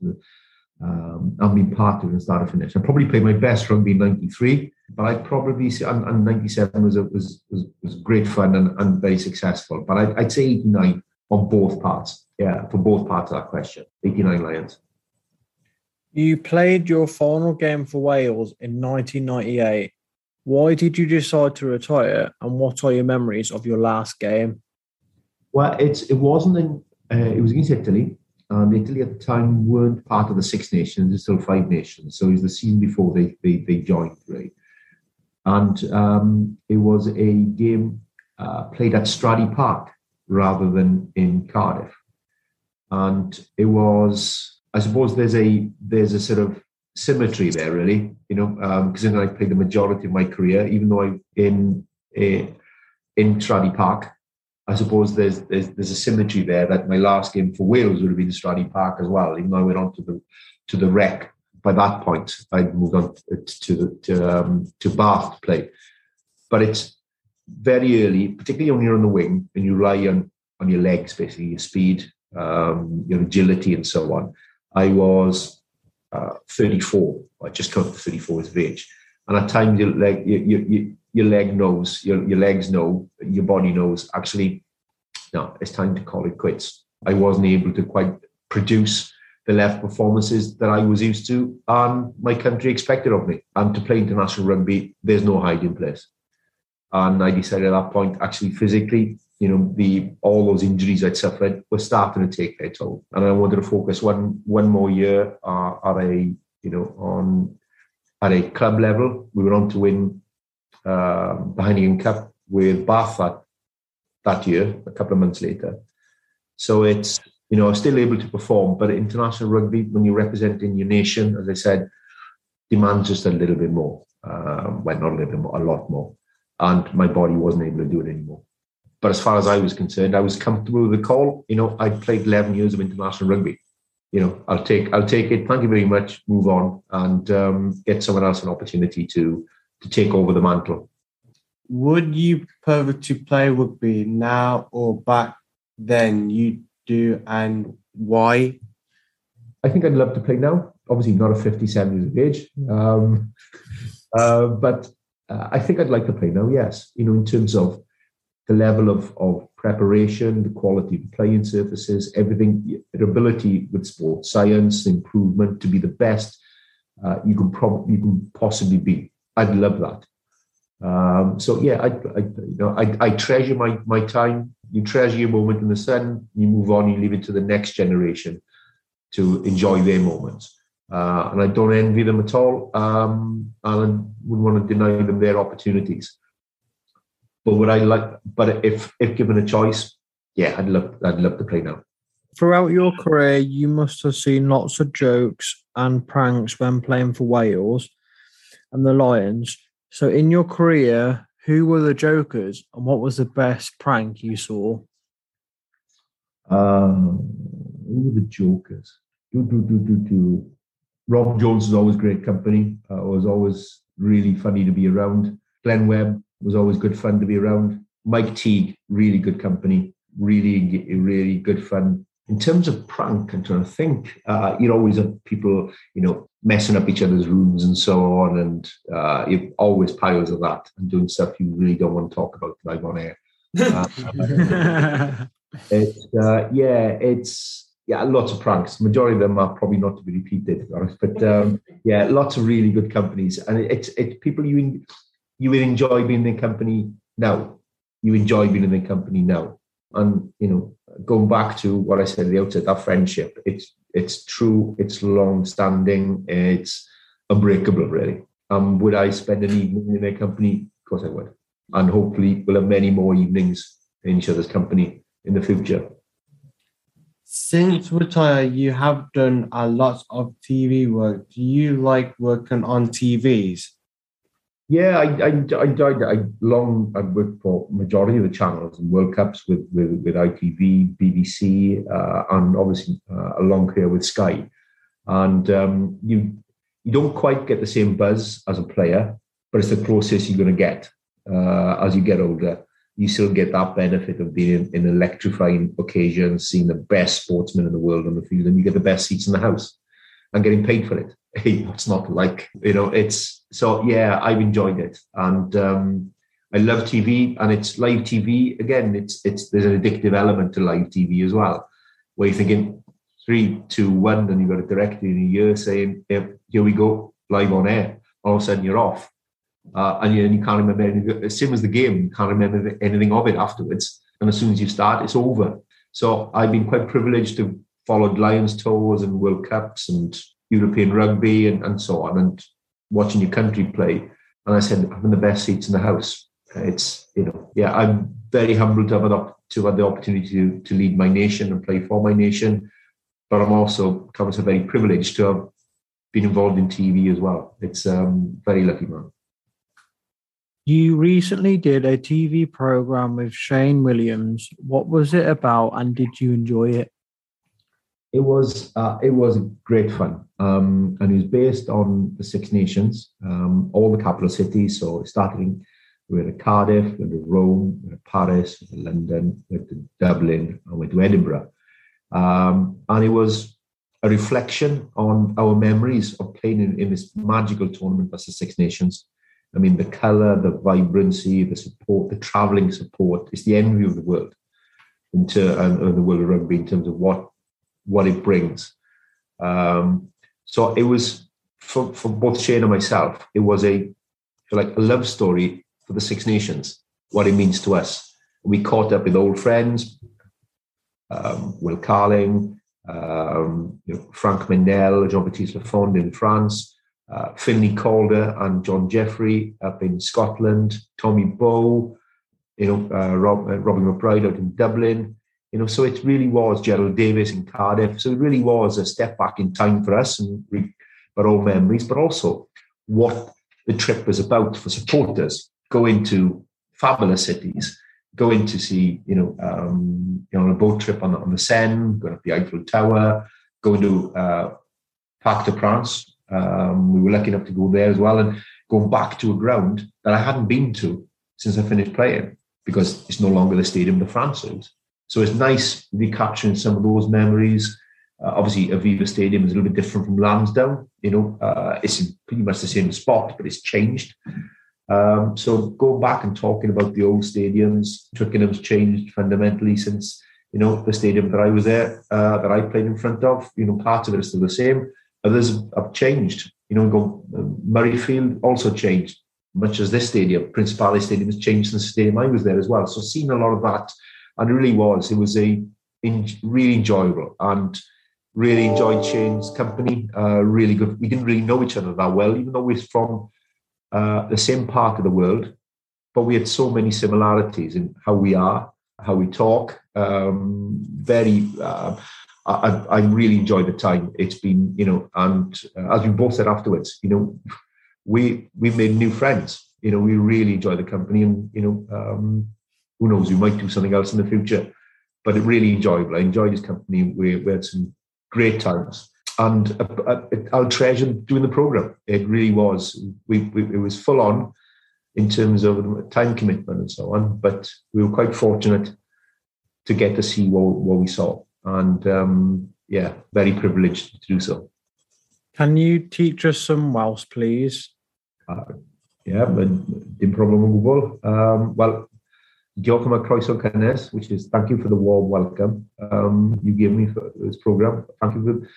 um, and being part of it from start to finish. I probably played my best rugby in 93, but I'd probably say, and, and 97 was, was, was, was great fun and, and very successful. But I'd, I'd say 89 on both parts. Yeah, for both parts of that question. 89 Lions.
You played your final game for Wales in 1998. Why did you decide to retire, and what are your memories of your last game?
Well, it's it wasn't in uh, it was against Italy, and Italy at the time weren't part of the Six Nations; it's still five nations. So it was the season before they they, they joined, right? And um, it was a game uh, played at Stradey Park rather than in Cardiff and it was I suppose there's a there's a sort of symmetry there really you know because um, I played the majority of my career even though I in a, in Stradey Park I suppose there's, there's there's a symmetry there that my last game for Wales would have been Stradey Park as well even though I went on to the to the rec by that point I'd moved on to the to um, to Bath to play but it's very early particularly when you're on the wing and you rely on on your legs basically your speed um, your agility and so on. I was uh, 34. I just turned 34 years of age, and at times your leg, your, your, your leg knows, your, your legs know, your body knows. Actually, no, it's time to call it quits. I wasn't able to quite produce the left performances that I was used to and my country expected of me. And to play international rugby, there's no hiding place. And I decided at that point, actually physically, you know, the all those injuries I'd suffered were starting to take their toll, and I wanted to focus one one more year uh, at a you know on at a club level. We went on to win uh, the Heineken Cup with Bath that, year, a couple of months later. So it's, you know, still able to perform, but international rugby, when you're representing your nation, as I said, demands just a little bit more. Um, well, not a little bit more, a lot more. And my body wasn't able to do it anymore. But as far as I was concerned, I was comfortable with the call. You know, I played 11 years of international rugby. You know, I'll take I'll take it. Thank you very much. Move on and um, get someone else an opportunity to to take over the mantle.
Would you prefer to play rugby now or back then? You do, and why?
I think I'd love to play now. Obviously, not at 57 years of age, um, uh, but uh, I think I'd like to play now. Yes, you know, in terms of the level of, of preparation, the quality of playing surfaces, everything, your ability with sports science, improvement to be the best uh, you can probably you can possibly be. I'd love that. Um, so yeah, I, I, you know I, I treasure my my time. You treasure your moment in the sun. You move on. You leave it to the next generation to enjoy their moments. Uh, and I don't envy them at all. Um, and I wouldn't want to deny them their opportunities. But would I like? But if if given a choice, yeah, I'd love I'd love to play now.
Throughout your career, you must have seen lots of jokes and pranks when playing for Wales and the Lions. So, in your career, who were the jokers, and what was the best prank you saw?
Um, who were the jokers? Do do do do do. Rob Jones was always great company. Uh, was always really funny to be around. Glenn Webb was always good fun to be around. Mike Teague, really good company, really, really good fun. In terms of prank, I'm trying to think. Uh, you always have people, you know, messing up each other's rooms and so on, and uh, you always piles of that and doing stuff you really don't want to talk about live on air. Uh, it's uh, yeah, it's yeah, lots of pranks. Majority of them are probably not to be repeated, to be honest. But um, yeah, lots of really good companies, and it's it's people you you will enjoy being in the company now. You enjoy being in the company now. And you know, going back to what I said at the outset, that friendship, it's it's true, it's long standing, it's unbreakable, really. Um, would I spend an evening in their company? Of course I would. And hopefully we'll have many more evenings in each other's company in the future.
Since retire, you have done a lot of TV work. Do you like working on TVs?
Yeah, I, I, I died. I long I worked for majority of the channels and World Cups with with, with ITV, BBC, uh, and obviously uh, a long career with Sky. And um, you you don't quite get the same buzz as a player, but it's the closest you're going to get uh, as you get older. You still get that benefit of being in, in electrifying occasions, seeing the best sportsmen in the world on the field, and you get the best seats in the house and getting paid for it. What's not like? You know, it's so yeah, I've enjoyed it. And um, I love TV and it's live TV. Again, it's it's there's an addictive element to live TV as well, where you're thinking three, two, one, and you've got it directly in a year saying, here we go, live on air. All of a sudden you're off. Uh, and, you, and you can't remember anything. As same as the game, you can't remember anything of it afterwards. And as soon as you start, it's over. So I've been quite privileged to follow Lions tours and World Cups and European rugby and, and so on, and watching your country play. And I said, I'm in the best seats in the house. It's, you know, yeah, I'm very humbled to have, to have the opportunity to, to lead my nation and play for my nation. But I'm also, kind of very privileged to have been involved in TV as well. It's um, very lucky, man.
You recently did a TV program with Shane Williams. What was it about and did you enjoy it?
It was uh, it was great fun, um, and it was based on the Six Nations, um, all the capital cities. So starting we went to Cardiff, we went to Rome, we went to Paris, we went to London, we went to Dublin, and we went to Edinburgh, um, and it was a reflection on our memories of playing in, in this magical tournament the Six Nations. I mean, the color, the vibrancy, the support, the traveling support is the envy of the world into uh, the world of rugby in terms of what what it brings. Um, so it was for, for both Shane and myself, it was a like a love story for the Six Nations, what it means to us. We caught up with old friends, um, Will Carling, um, you know, Franck Mesnel, Jean Baptiste Lafond in France, uh, Finlay Calder and John Jeffrey up in Scotland, Tommy Bowe, you know, uh, Rob, uh, Robbie McBride out in Dublin. You know, so it really was Gerald Davies in Cardiff. So it really was a step back in time for us and re- but all memories, but also what the trip was about for supporters. going to fabulous cities, going to see, you know, um, you know, on a boat trip on, on the Seine, going up the Eiffel Tower, going to uh, Parc des Princes. Um, we were lucky enough to go there as well and going back to a ground that I hadn't been to since I finished playing because it's no longer the Stadium de France. Is. So it's nice recapturing some of those memories. Uh, obviously, Aviva Stadium is a little bit different from Lansdowne. You know, uh, it's pretty much the same spot, but it's changed. Um, so going back and talking about the old stadiums, Twickenham's changed fundamentally since you know the stadium that I was there, uh, that I played in front of. You know, parts of it are still the same. Others have changed. You know, go uh, Murrayfield also changed, much as this stadium, Principality Stadium, has changed since the stadium I was there as well. So seeing a lot of that, and it really was. It was a in, really enjoyable and really enjoyed Shane's company. Uh, really good. We didn't really know each other that well, even though we're from uh, the same part of the world, but we had so many similarities in how we are, how we talk. Um, very, uh, I, I really enjoyed the time. It's been, you know, and uh, as we both said afterwards, you know, we we made new friends. You know, we really enjoy the company, and you know, um, who knows, we might do something else in the future. But it really enjoyable. I enjoyed his company. We, we had some great times and uh, uh, I'll treasure doing the program. It really was. We, we, it was full on in terms of the time commitment and so on, but we were quite fortunate to get to see what, what we saw, and um, yeah, very privileged to do so.
Can you teach us some Welsh, please?
Uh, yeah, but dim problem o gwbl. Um, well, diolch am y croeso cynnes, which is thank you for the warm welcome um, you gave me for this program. Thank you for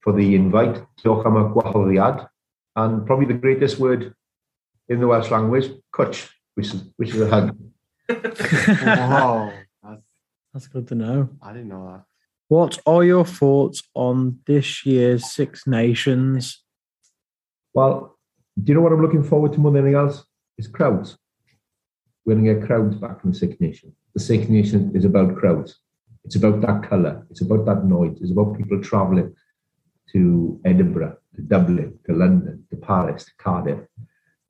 for the invite. Diolch am. And probably the greatest word in the Welsh language, cwtch, which is, which is a hug.
wow. That's, that's good to know.
I didn't know that.
What are your thoughts on this year's Six Nations?
Well, do you know what I'm looking forward to more than anything else? It's crowds. We're going to get crowds back the Six Nations. The Six Nations is about crowds. It's about that colour. It's about that noise. It's about people travelling to Edinburgh, to Dublin, to London, to Paris, to Cardiff,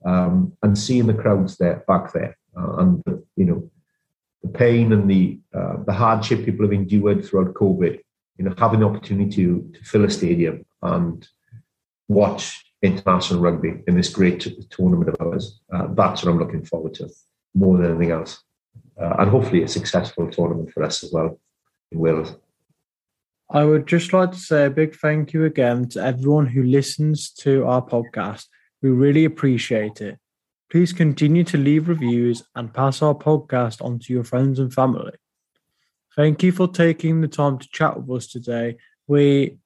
um, and seeing the crowds there back there, uh, and you know the pain and the uh, the hardship people have endured throughout COVID. You know, having the opportunity to, to fill a stadium and watch international rugby in this great tournament of ours. Uh, that's what I'm looking forward to more than anything else, uh, and hopefully a successful tournament for us as well in Wales.
I would just like to say a big thank you again to everyone who listens to our podcast. We really appreciate it. Please continue to leave reviews and pass our podcast on to your friends and family. Thank you for taking the time to chat with us today. We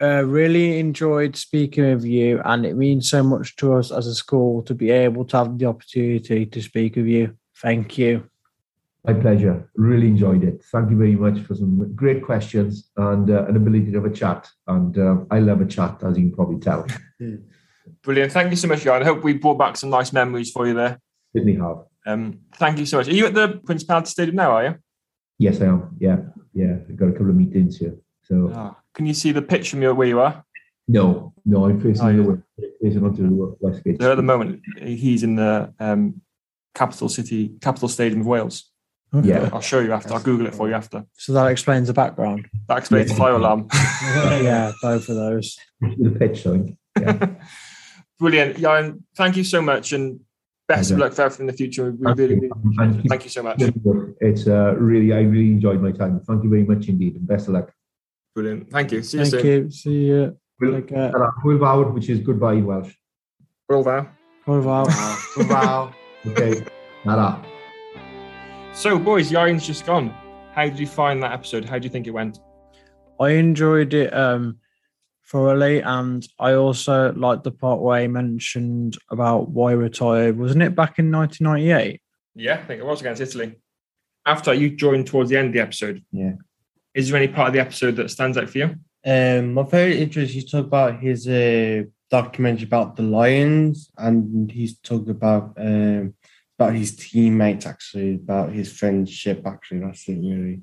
uh, really enjoyed speaking with you, and it means so much to us as a school to be able to have the opportunity to speak with you. Thank you.
My pleasure. Really enjoyed it. Thank you very much for some great questions and uh, an ability to have a chat. And uh, I love a chat, as you can probably tell.
Brilliant. Thank you so much, Ieuan. I hope we brought back some nice memories for you there.
Certainly have.
Um, thank you so much. Are you at the Principality Stadium now, are you?
Yes, I am. Yeah, yeah. I've got a couple of meetings here. So,
oh, can you see the pitch from where you are?
No, no, I'm facing oh, yeah. the way, facing onto Westgate.
So at the moment, he's in the um, capital city, capital stadium of Wales.
Okay. Yeah,
I'll show you after. I'll Google it for you after.
So that explains the background.
That explains yeah. the fire alarm.
yeah, both of those.
The pitch, I think. Yeah.
Brilliant, Ieuan. Thank you so much, and best of luck for everything in the future. We really, really thank, you. thank you so much.
It's uh, really, I really enjoyed my time. Thank you very much indeed, and best of luck.
Brilliant. Thank you. See
you
thank
soon. you. See you.
Like, uh, Hwyl fawr, which is goodbye in Welsh.
Hwyl fawr.
Hwyl fawr.
Hwyl fawr.
Okay. Nara.
So, boys, Ieuan's just gone. How did you find that episode? How do you think it went?
I enjoyed it um, thoroughly, and I also liked the part where he mentioned about why he retired. Wasn't it back in 1998?
Yeah, I think it was against Italy. After you joined towards the end of the episode.
Yeah.
Is there any part of the episode that stands out for you?
Um, my favorite interest He talked about his uh, documentary about the Lions, and he's talked about um, about his teammates actually, about his friendship. Actually, that's it really.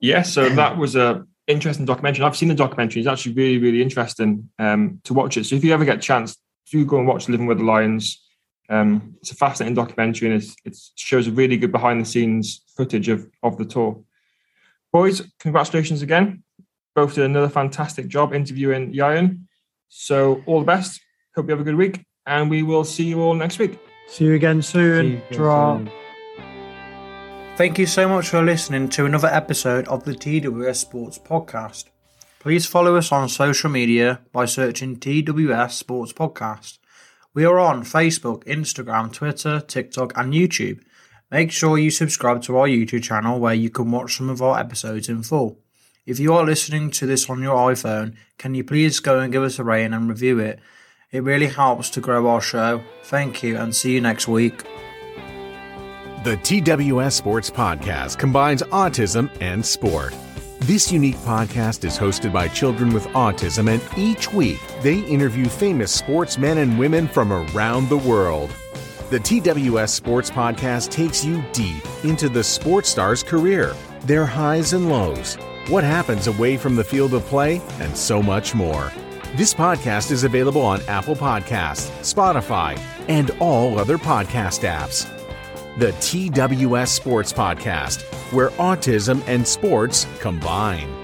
Yeah, so that was a interesting documentary. I've seen the documentary; it's actually really, really interesting um, to watch it. So if you ever get a chance, do go and watch Living with the Lions. Um, it's a fascinating documentary, and it shows a really good behind the scenes footage of of the tour. Boys, congratulations again! Both did another fantastic job interviewing Ieuan. So all the best. Hope you have a good week, and we will see you all next week.
See you again soon.
You again
Draw.
soon.
Thank you so much for listening to another episode of the TWS Sports Podcast. Please follow us on social media by searching TWS Sports Podcast. We are on Facebook, Instagram, Twitter, TikTok, and YouTube. Make sure you subscribe to our YouTube channel where you can watch some of our episodes in full. If you are listening to this on your iPhone, can you please go and give us a rating and review it? It really helps to grow our show. Thank you and see you next week.
The TWS Sports Podcast combines autism and sport. This unique podcast is hosted by children with autism, and each week they interview famous sportsmen and women from around the world. The TWS Sports Podcast takes you deep into the sports star's career, their highs and lows, what happens away from the field of play, and so much more. This podcast is available on Apple Podcasts, Spotify, and all other podcast apps. The TWS Sports Podcast, where autism and sports combine.